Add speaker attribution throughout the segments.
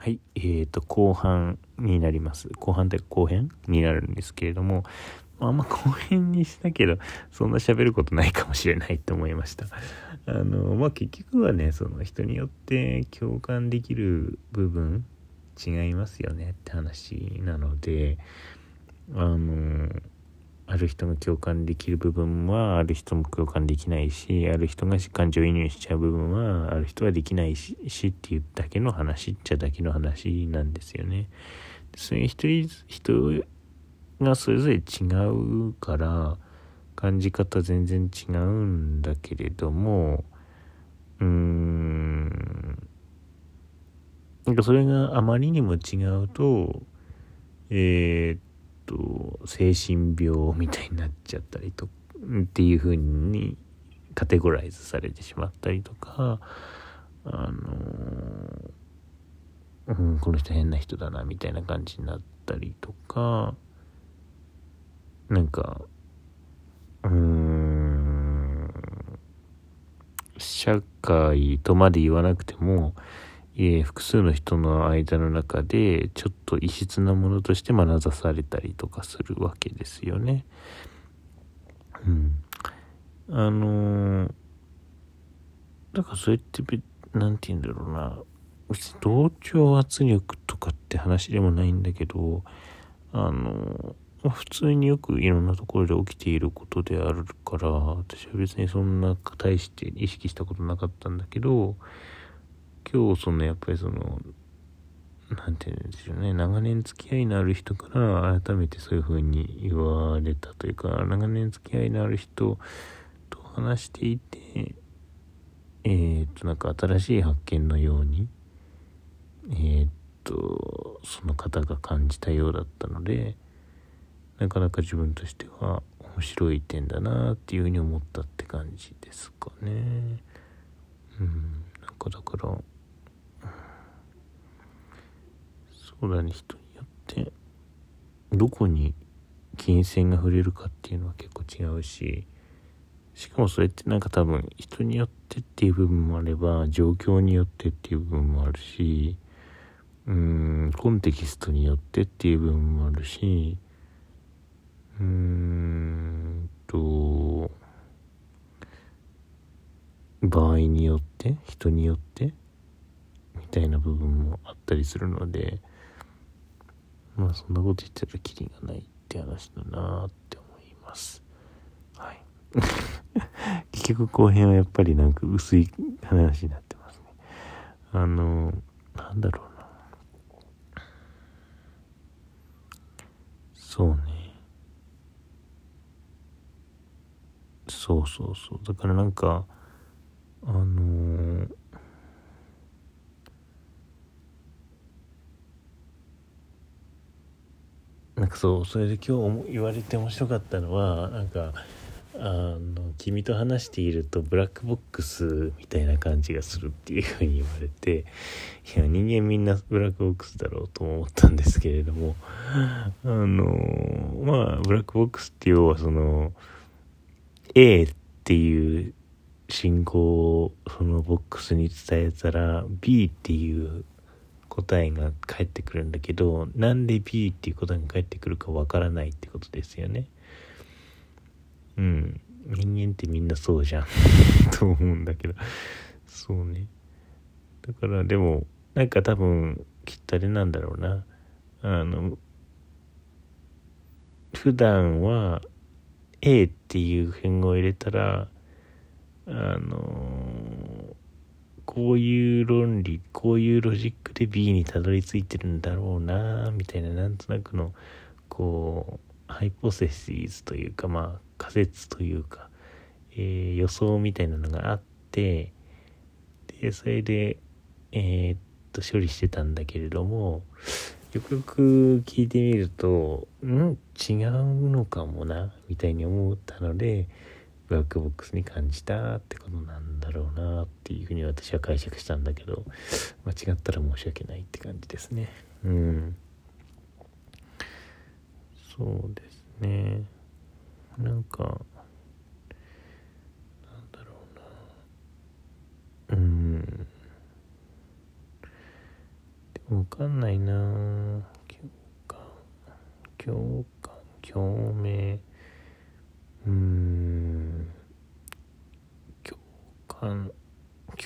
Speaker 1: はい、えーと、後半になります。後半というか後編になるんですけれども、あんま後編にしたけど、そんな喋ることないかもしれないと思いました。あの、まあ、結局はね、その人によって共感できる部分違いますよねって話なので、あの、ある人が共感できる部分はある人も共感できないしある人が感情移入しちゃう部分はある人はできないしっていうだけの話っちゃだけの話なんですよね。そういう人人がそれぞれ違うから感じ方全然違うんだけれどもうーんなんかそれがあまりにも違うとえー、っと精神病みたいになっちゃったりとっていう風にカテゴライズされてしまったりとかあのうんこの人変な人だなみたいな感じになったりとかなんかうん社会とまで言わなくてもえー、複数の人の間の中でちょっと異質なものとして眼差されたりとかするわけですよね。うん。あのー、だからそれって何て言うんだろうな別に同調圧力とかって話でもないんだけどあのー、普通によくいろんなところで起きていることであるから私は別にそんな大して意識したことなかったんだけど今日そのやっぱりその何て言うんでしょうね。長年付き合いのある人から改めてそういう風に言われたというか長年付き合いのある人と話していてえー、っとなんか新しい発見のようにえー、っとその方が感じたようだったのでなかなか自分としては面白い点だなっていうふうに思ったって感じですかね。うん。なんかだからそうだね人によってどこに金銭が触れるかっていうのは結構違うししかもそれってなんか多分人によってっていう部分もあれば状況によってっていう部分もあるしうんコンテキストによってっていう部分もあるしうーんと場合によって人によってみたいな部分もあったりするのでまあそんなこと言ってたらキリがないって話だなって思います。はい。結局後編はやっぱりなんか薄い話になってますね。あのなんだろうな。そうね。そうそうそう。だからなんかあのーなんかそうそれで今日言われて面白かったのはなんかあの君と話しているとブラックボックスみたいな感じがするっていうふうに言われていや人間みんなブラックボックスだろうと思ったんですけれどもあのまあブラックボックスって要はその A っていう信号をそのボックスに伝えたら B っていう答えが返ってくるんだけどなんで B っていう答えが返ってくるかわからないってことですよね。うん。人間ってみんなそうじゃん。と思うんだけど。そうね。だからでもなんか多分きっとあれなんだろうな。あの普段は A っていう辺を入れたらあのこういう論理こういうロジックで B にたどり着いてるんだろうなみたいななんとなくのこうハイポセシーズというかまあ仮説というか、えー、予想みたいなのがあってでそれでえー、っと処理してたんだけれどもよくよく聞いてみるとん違うのかもなみたいに思ったのでブラックボックスに感じたってことなんだろうなっていうふうに私は解釈したんだけど間違ったら申し訳ないって感じですね。うん。そうですね。なんかなんだろうな。うん。でわかんないな。共感共感共鳴うん共感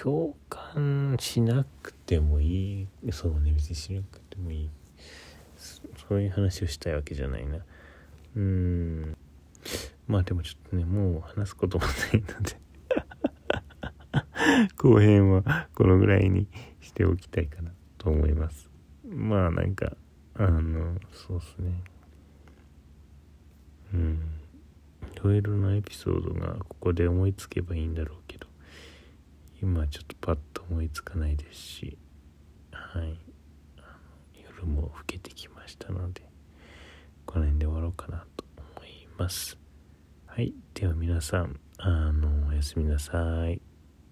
Speaker 1: 共感しなくてもいい。そうね別にしなくてもいい。そういう話をしたいわけじゃないな。うーん。まあでもちょっとねもう話すこともないので。後編はこのぐらいにしておきたいかなと思います。まあなんかあのそうっすね。うん。いろいろなエピソードがここで思いつけばいいんだろう今ちょっとパッと思いつかないですしはい。夜も更けてきましたのでこの辺で終わろうかなと思います。はい。では皆さんあのおやすみなさい。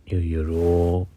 Speaker 1: 良い夜を。